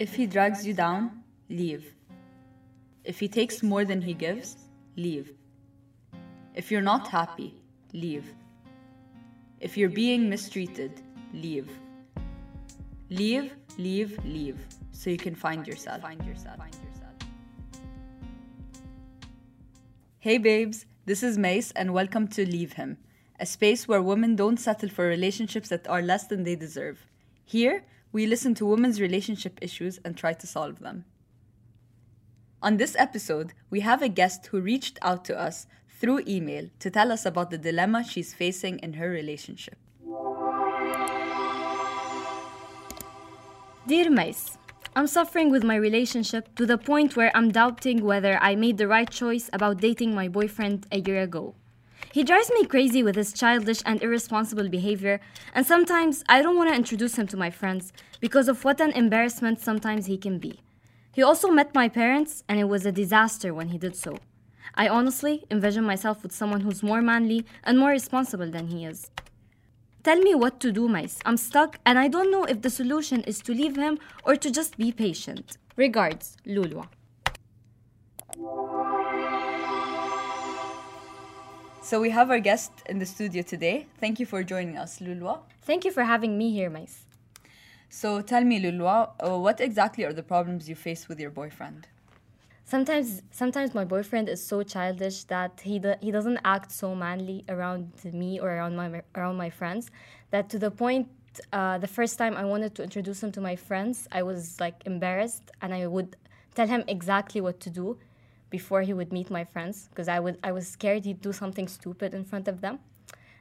If he drags you down, leave. If he takes more than he gives, leave. If you're not happy, leave. If you're being mistreated, leave. Leave, leave, leave, so you can find yourself. Find yourself. Hey babes, this is Mace and welcome to Leave Him, a space where women don't settle for relationships that are less than they deserve. Here, we listen to women's relationship issues and try to solve them. On this episode, we have a guest who reached out to us through email to tell us about the dilemma she's facing in her relationship. Dear Mace, I'm suffering with my relationship to the point where I'm doubting whether I made the right choice about dating my boyfriend a year ago. He drives me crazy with his childish and irresponsible behavior, and sometimes I don't want to introduce him to my friends because of what an embarrassment sometimes he can be. He also met my parents, and it was a disaster when he did so. I honestly envision myself with someone who's more manly and more responsible than he is. Tell me what to do, Mace. I'm stuck and I don't know if the solution is to leave him or to just be patient. Regards, Lulwa. So we have our guest in the studio today. Thank you for joining us, Lulwa. Thank you for having me here, Mace. So tell me, Lulwa, uh, what exactly are the problems you face with your boyfriend? Sometimes, sometimes my boyfriend is so childish that he do, he doesn't act so manly around me or around my around my friends. That to the point, uh, the first time I wanted to introduce him to my friends, I was like embarrassed, and I would tell him exactly what to do before he would meet my friends because I would I was scared he'd do something stupid in front of them.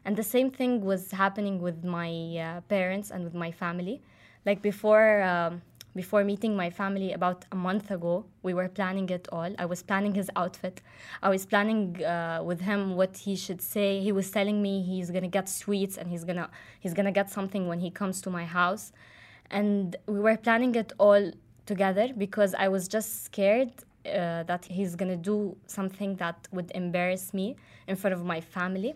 And the same thing was happening with my uh, parents and with my family. Like before. Um, before meeting my family about a month ago we were planning it all i was planning his outfit i was planning uh, with him what he should say he was telling me he's gonna get sweets and he's gonna he's gonna get something when he comes to my house and we were planning it all together because i was just scared uh, that he's gonna do something that would embarrass me in front of my family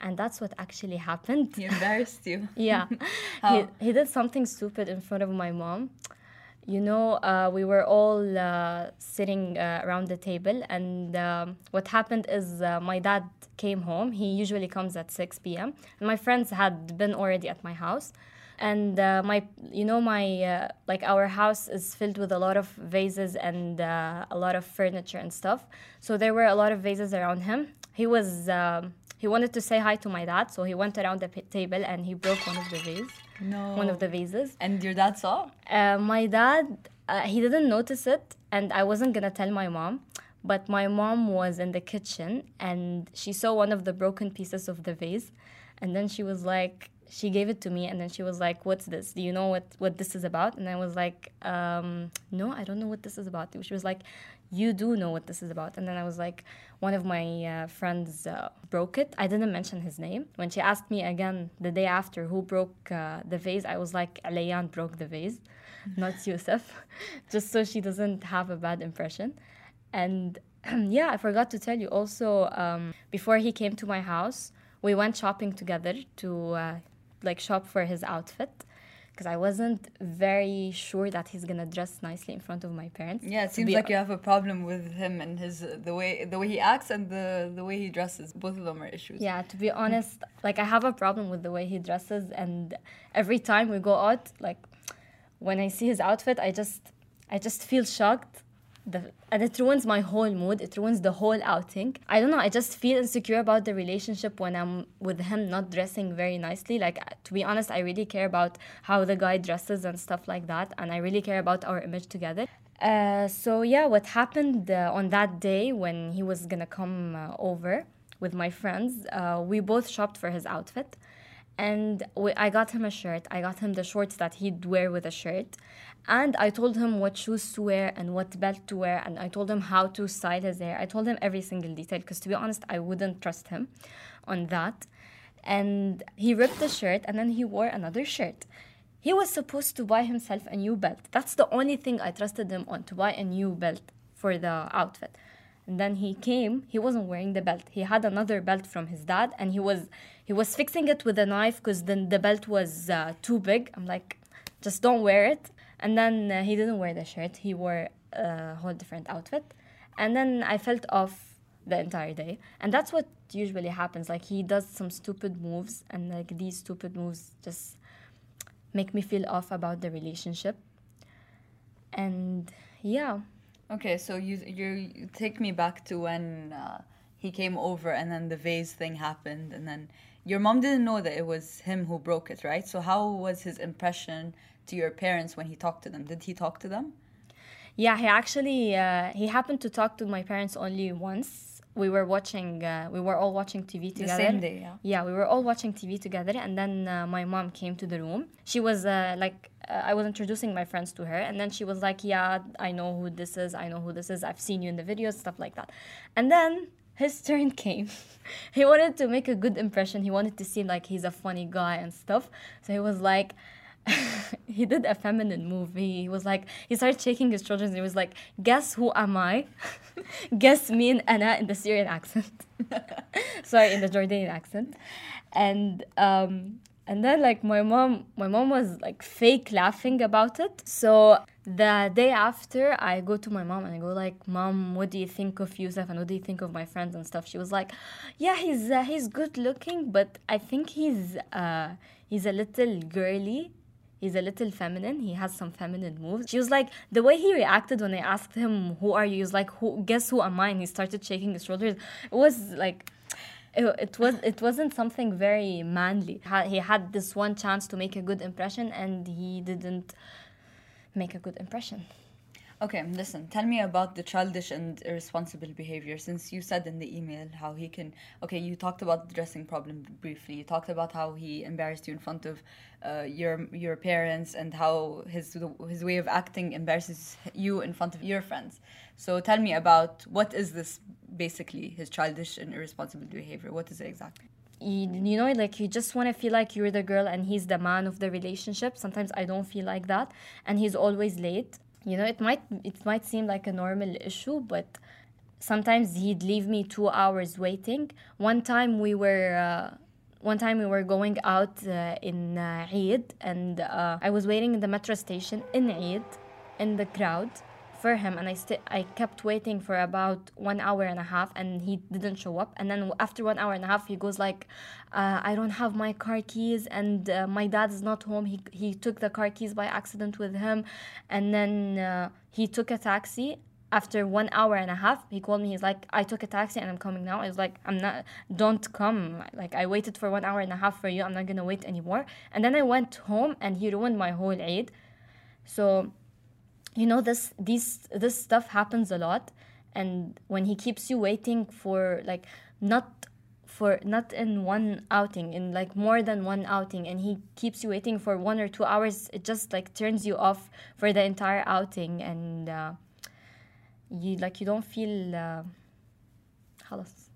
and that's what actually happened. He embarrassed you. yeah, he, he did something stupid in front of my mom you know, uh, we were all uh, sitting uh, around the table, and um, what happened is uh, my dad came home. He usually comes at 6 p.m. And my friends had been already at my house, and uh, my, you know, my uh, like our house is filled with a lot of vases and a lot of furniture and stuff. So there were a lot of vases around him. He was um, he wanted to say hi to my dad, so he went around the table and he broke one of the vases. No. One of the vases. And your dad saw? Uh, my dad, uh, he didn't notice it, and I wasn't gonna tell my mom. But my mom was in the kitchen and she saw one of the broken pieces of the vase, and then she was like, she gave it to me and then she was like what's this do you know what what this is about and i was like um, no i don't know what this is about she was like you do know what this is about. And then I was like, one of my uh, friends uh, broke it. I didn't mention his name. When she asked me again the day after who broke uh, the vase, I was like, Alayan broke the vase, not Yusuf, just so she doesn't have a bad impression. And yeah, I forgot to tell you also, um, before he came to my house, we went shopping together to uh, like shop for his outfit because I wasn't very sure that he's gonna dress nicely in front of my parents. Yeah, it seems like you have a problem with him and his uh, the way the way he acts and the the way he dresses. Both of them are issues. Yeah, to be honest, like I have a problem with the way he dresses, and every time we go out, like when I see his outfit, I just I just feel shocked the, and it ruins my whole mood. It ruins the whole outing. I don't know. I just feel insecure about the relationship when I'm with him not dressing very nicely. Like to be honest, I really care about how the guy dresses and stuff like that, and I really care about our image together. Uh, so yeah, what happened uh, on that day when he was gonna come uh, over with my friends? Uh, we both shopped for his outfit and we, I got him a shirt. I got him the shorts that he'd wear with a shirt, and I told him what shoes to wear and what belt to wear, and I told him how to style his hair. I told him every single detail because, to be honest, I wouldn't trust him on that. And he ripped the shirt, and then he wore another shirt. He was supposed to buy himself a new belt. That's the only thing I trusted him on to buy a new belt for the outfit. And then he came, he wasn't wearing the belt. He had another belt from his dad and he was he was fixing it with a knife because then the belt was uh, too big. I'm like, just don't wear it. And then uh, he didn't wear the shirt. He wore a whole different outfit. And then I felt off the entire day. And that's what usually happens. Like he does some stupid moves and like these stupid moves just make me feel off about the relationship. And yeah. Okay, so you you, take me back to when uh, he came over and then the vase thing happened and then your mom didn't know that it was him who broke it, right? So how was his impression to your parents when he talked to them? Did he talk to them? Yeah, he actually uh, he happened to talk to my parents only once. We were watching. Uh, we were all watching TV together. The same day, yeah. Yeah, we were all watching TV together, and then uh, my mom came to the room. She was uh, like, uh, I was introducing my friends to her, and then she was like, "Yeah, I know who this is. I know who this is. I've seen you in the videos, stuff like that." And then his turn came. he wanted to make a good impression. He wanted to seem like he's a funny guy and stuff. So he was like, he did a feminine move. He, was like, he started shaking his shoulders and he was like, Guess who am I? Guess me and Anna in the Syrian accent. Sorry, in the Jordanian accent. And um, and then like my mom my mom was like fake laughing about it. So the day after I go to my mom and I go like, "Mom, what do you think of Yusuf and what do you think of my friends and stuff?" She was like, "Yeah, he's uh, he's good looking, but I think he's uh, he's a little girly He's a little feminine. He has some feminine moves. She was like, the way he reacted when I asked him, "Who are you?" He was like, "Who? Guess who am I?" And he started shaking his shoulders. It was like, it, it was it wasn't something very manly. He had this one chance to make a good impression, and he didn't make a good impression. Okay, listen, tell me about the childish and irresponsible behavior. Since you said in the email how he can. Okay, you talked about the dressing problem briefly. You talked about how he embarrassed you in front of uh, your your parents and how his his way of acting embarrasses you in front of your friends. So tell me about what is this basically his childish and irresponsible behavior? What is it exactly? You, you know like you just want to feel like you're the girl and he's the man of the relationship. Sometimes i don't feel like that and he's always late. You know it might it might seem like a normal issue but sometimes he'd leave me two hours waiting. One time we were uh, one time we were going out uh, in uh, Eid and uh, I was waiting in the metro station in Eid in the crowd for him and I st- I kept waiting for about one hour and a half and he didn't show up. And then after one hour and a half he goes like uh, I don't have my car keys and uh, my dad is not home. He, he took the car keys by accident with him. And then uh, he took a taxi. After one hour and a half he called me. He's like i took a taxi and i'm coming now. I was like i'm not don't come. Like i waited for one hour and a half for you. I'm not gonna wait anymore. And then i went home and he ruined my whole Eid. So you know this these this stuff happens a lot and when he keeps you waiting for like not for not in one outing in like more than one outing and he keeps you waiting for one or two hours it just like turns you off for the entire outing and uh, you like you don't feel uh, خلاص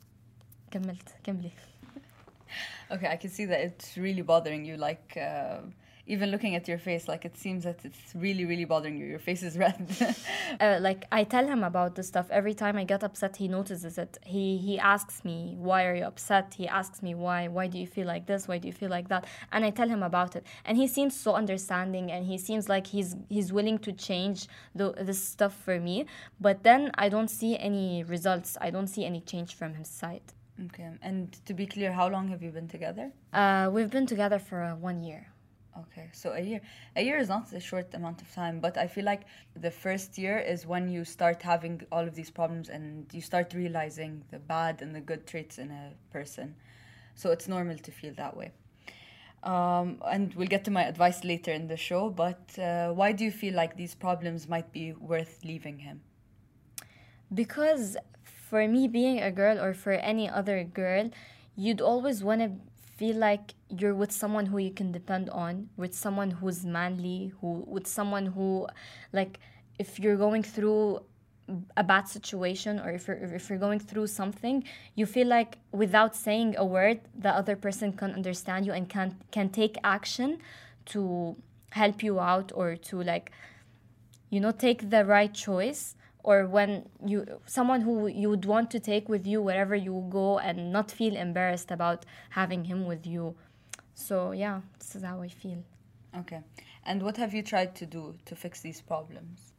كملت كملي okay I can see that it's really bothering you like uh, even looking at your face, like it seems that it's really, really bothering you. Your face is red. uh, like I tell him about this stuff every time I get upset. He notices it. He he asks me, "Why are you upset?" He asks me, "Why? Why do you feel like this? Why do you feel like that?" And I tell him about it, and he seems so understanding, and he seems like he's he's willing to change the, this stuff for me. But then I don't see any results. I don't see any change from his side. Okay. And to be clear, how long have you been together? Uh, we've been together for uh, one year. Okay, so a year. A year is not a short amount of time, but I feel like the first year is when you start having all of these problems and you start realizing the bad and the good traits in a person. So it's normal to feel that way. Um, and we'll get to my advice later in the show, but uh, why do you feel like these problems might be worth leaving him? Because for me, being a girl or for any other girl, you'd always want to feel like you're with someone who you can depend on with someone who's manly who with someone who like if you're going through a bad situation or if you're, if you're going through something you feel like without saying a word the other person can understand you and can can take action to help you out or to like you know take the right choice or when you someone who you would want to take with you wherever you go and not feel embarrassed about having him with you so yeah this is how i feel Okay. And what have you tried to do to fix these problems?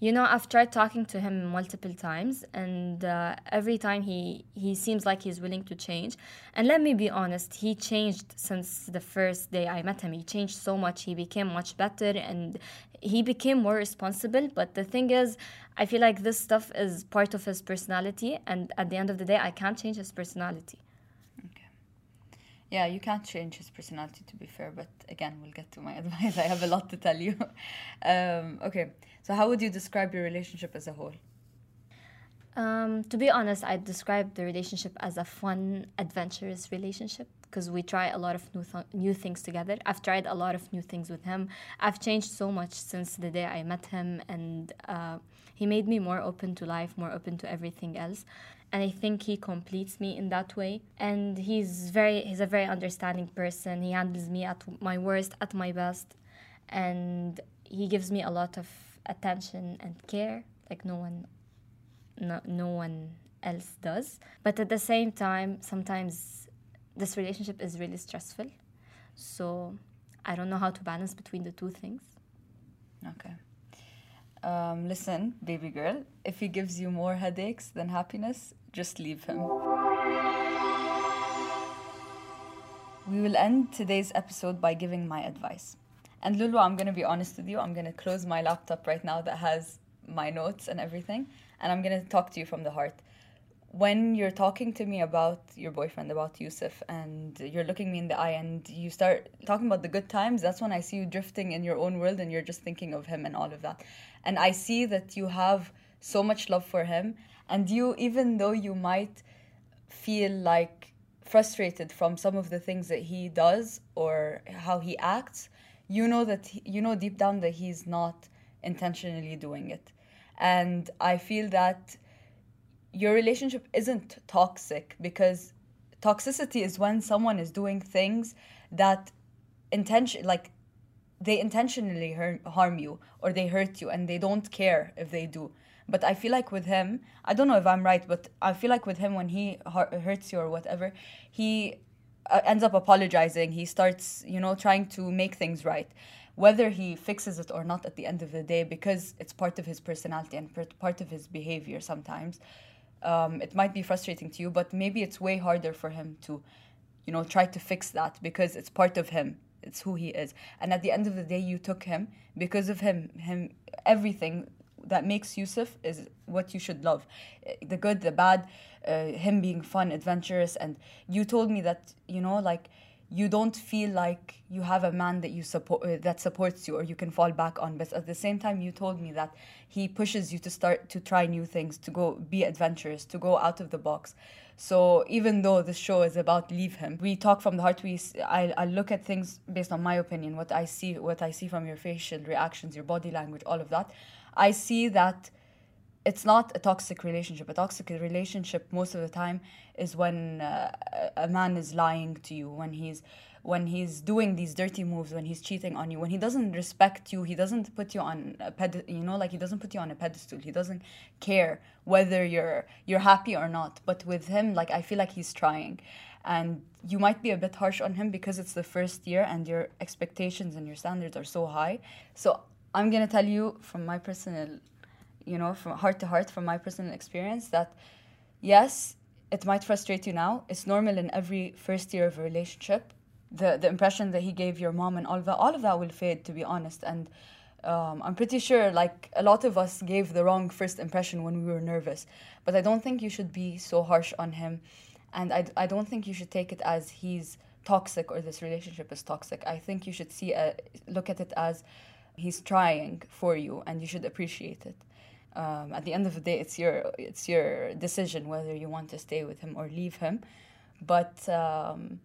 You know, I've tried talking to him multiple times, and uh, every time he he seems like he's willing to change. And let me be honest, he changed since the first day I met him. He changed so much. He became much better, and he became more responsible. But the thing is, I feel like this stuff is part of his personality, and at the end of the day, I can't change his personality. Yeah, you can't change his personality to be fair, but again, we'll get to my advice. I have a lot to tell you. um, okay, so how would you describe your relationship as a whole? Um, to be honest, I describe the relationship as a fun, adventurous relationship because we try a lot of new, th- new things together. I've tried a lot of new things with him. I've changed so much since the day I met him, and uh, he made me more open to life, more open to everything else. And I think he completes me in that way. And he's very he's a very understanding person. He handles me at my worst, at my best, and he gives me a lot of attention and care like no one no, no one else does. But at the same time, sometimes this relationship is really stressful. So I don't know how to balance between the two things. Okay. Um, listen, baby girl, if he gives you more headaches than happiness, just leave him. We will end today's episode by giving my advice. And Lulu, I'm going to be honest with you. I'm going to close my laptop right now that has my notes and everything, and I'm going to talk to you from the heart. When you're talking to me about your boyfriend, about Yusuf, and you're looking me in the eye and you start talking about the good times, that's when I see you drifting in your own world and you're just thinking of him and all of that. And I see that you have so much love for him, and you, even though you might feel like frustrated from some of the things that he does or how he acts, you know that he, you know deep down that he's not intentionally doing it. And I feel that your relationship isn't toxic because toxicity is when someone is doing things that intention like they intentionally har- harm you or they hurt you and they don't care if they do. But i feel like with him i don't know if i'm right but i feel like with him when he hurts you or whatever he uh, ends up apologizing. He starts you know trying to make things right. Whether he fixes it or not at the end of the day because it's part of his personality and part of his behavior sometimes um, it might be frustrating to you but maybe it's way harder for him to you know try to fix that because it's part of him. It's who he is. And at the end of the day you took him because of him. Him everything that makes Yusuf is what you should love. The good the bad uh, him being fun adventurous. And you told me that you know like you don't feel like you have a man that you support uh, that supports you or you can fall back on. But at the same time you told me that he pushes you to start to try new things to go be adventurous to go out of the box. So even though the show is about leave him we talk from the heart. We I, I look at things based on my opinion what i see what i see from your facial reactions your body language all of that. I see that it's not a toxic relationship. A toxic relationship most of the time is when uh, a man is lying to you, when he's when he's doing these dirty moves, when he's cheating on you, when he doesn't respect you, he doesn't put you on a you know, like he doesn't put you on a pedestal. He doesn't care whether you're you're happy or not. But with him, like I feel like he's trying, and you might be a bit harsh on him because it's the first year and your expectations and your standards are so high. So I'm gonna tell you from my personal you know, from heart to heart, from my personal experience, that yes, it might frustrate you now. It's normal in every first year of a relationship. The the impression that he gave your mom and all of that, all of that will fade, to be honest. And um, I'm pretty sure, like a lot of us gave the wrong first impression when we were nervous. But I don't think you should be so harsh on him, and I I don't think you should take it as he's toxic or this relationship is toxic. I think you should see a, look at it as he's trying for you, and you should appreciate it um, at the end of the day, it's your it's your decision whether you want to stay with him or leave him. But um,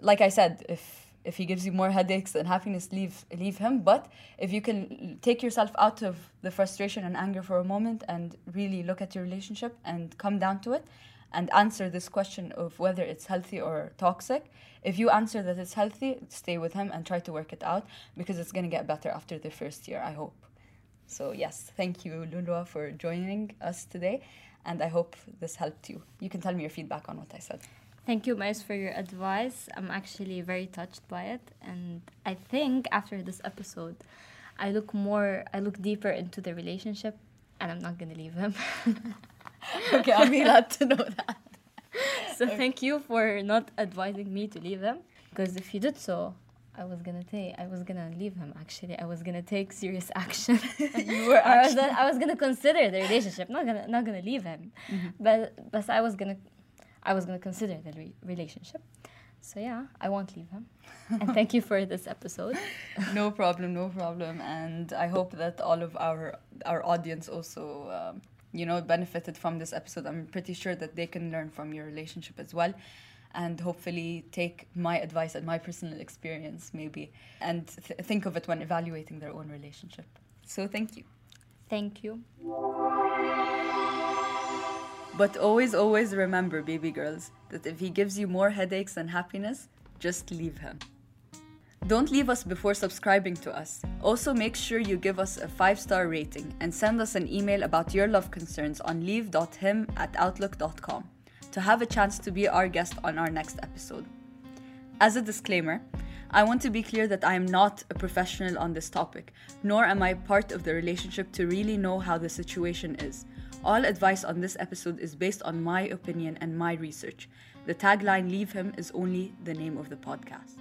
like I said, if if he gives you more headaches than happiness, leave leave him. But if you can take yourself out of the frustration and anger for a moment and really look at your relationship and come down to it and answer this question of whether it's healthy or toxic. If you answer that it's healthy, stay with him and try to work it out because it's going to get better after the first year, I hope. So, yes, thank you, Lulwa, for joining us today. And I hope this helped you. You can tell me your feedback on what I said. Thank you, Miles, for your advice. I'm actually very touched by it, and I think after this episode, I look more, I look deeper into the relationship, and I'm not gonna leave him. okay, I'm glad to know that. so thank you for not advising me to leave him, because if you did so, I was gonna take, I was gonna leave him. Actually, I was gonna take serious action. You were I was, actually. I was gonna consider the relationship, not gonna, not gonna leave him, Mm-hmm. but, but I was gonna, I was gonna consider the re- relationship. So yeah, I won't leave him. and thank you for this episode. no problem, no problem. And I hope that all of our our audience also, um, you know, benefited from this episode. I'm pretty sure that they can learn from your relationship as well, and hopefully take my advice and my personal experience maybe, and th- think of it when evaluating their own relationship. So thank you. Thank you. But always, always remember, baby girls, that if he gives you more headaches than happiness, just leave him. Don't leave us before subscribing to us. Also, make sure you give us a five star rating and send us an email about your love concerns on leave.him at outlook.com to have a chance to be our guest on our next episode. As a disclaimer, I want to be clear that I am not a professional on this topic, nor am I part of the relationship to really know how the situation is. All advice on this episode is based on my opinion and my research. The tagline Leave Him is only the name of the podcast.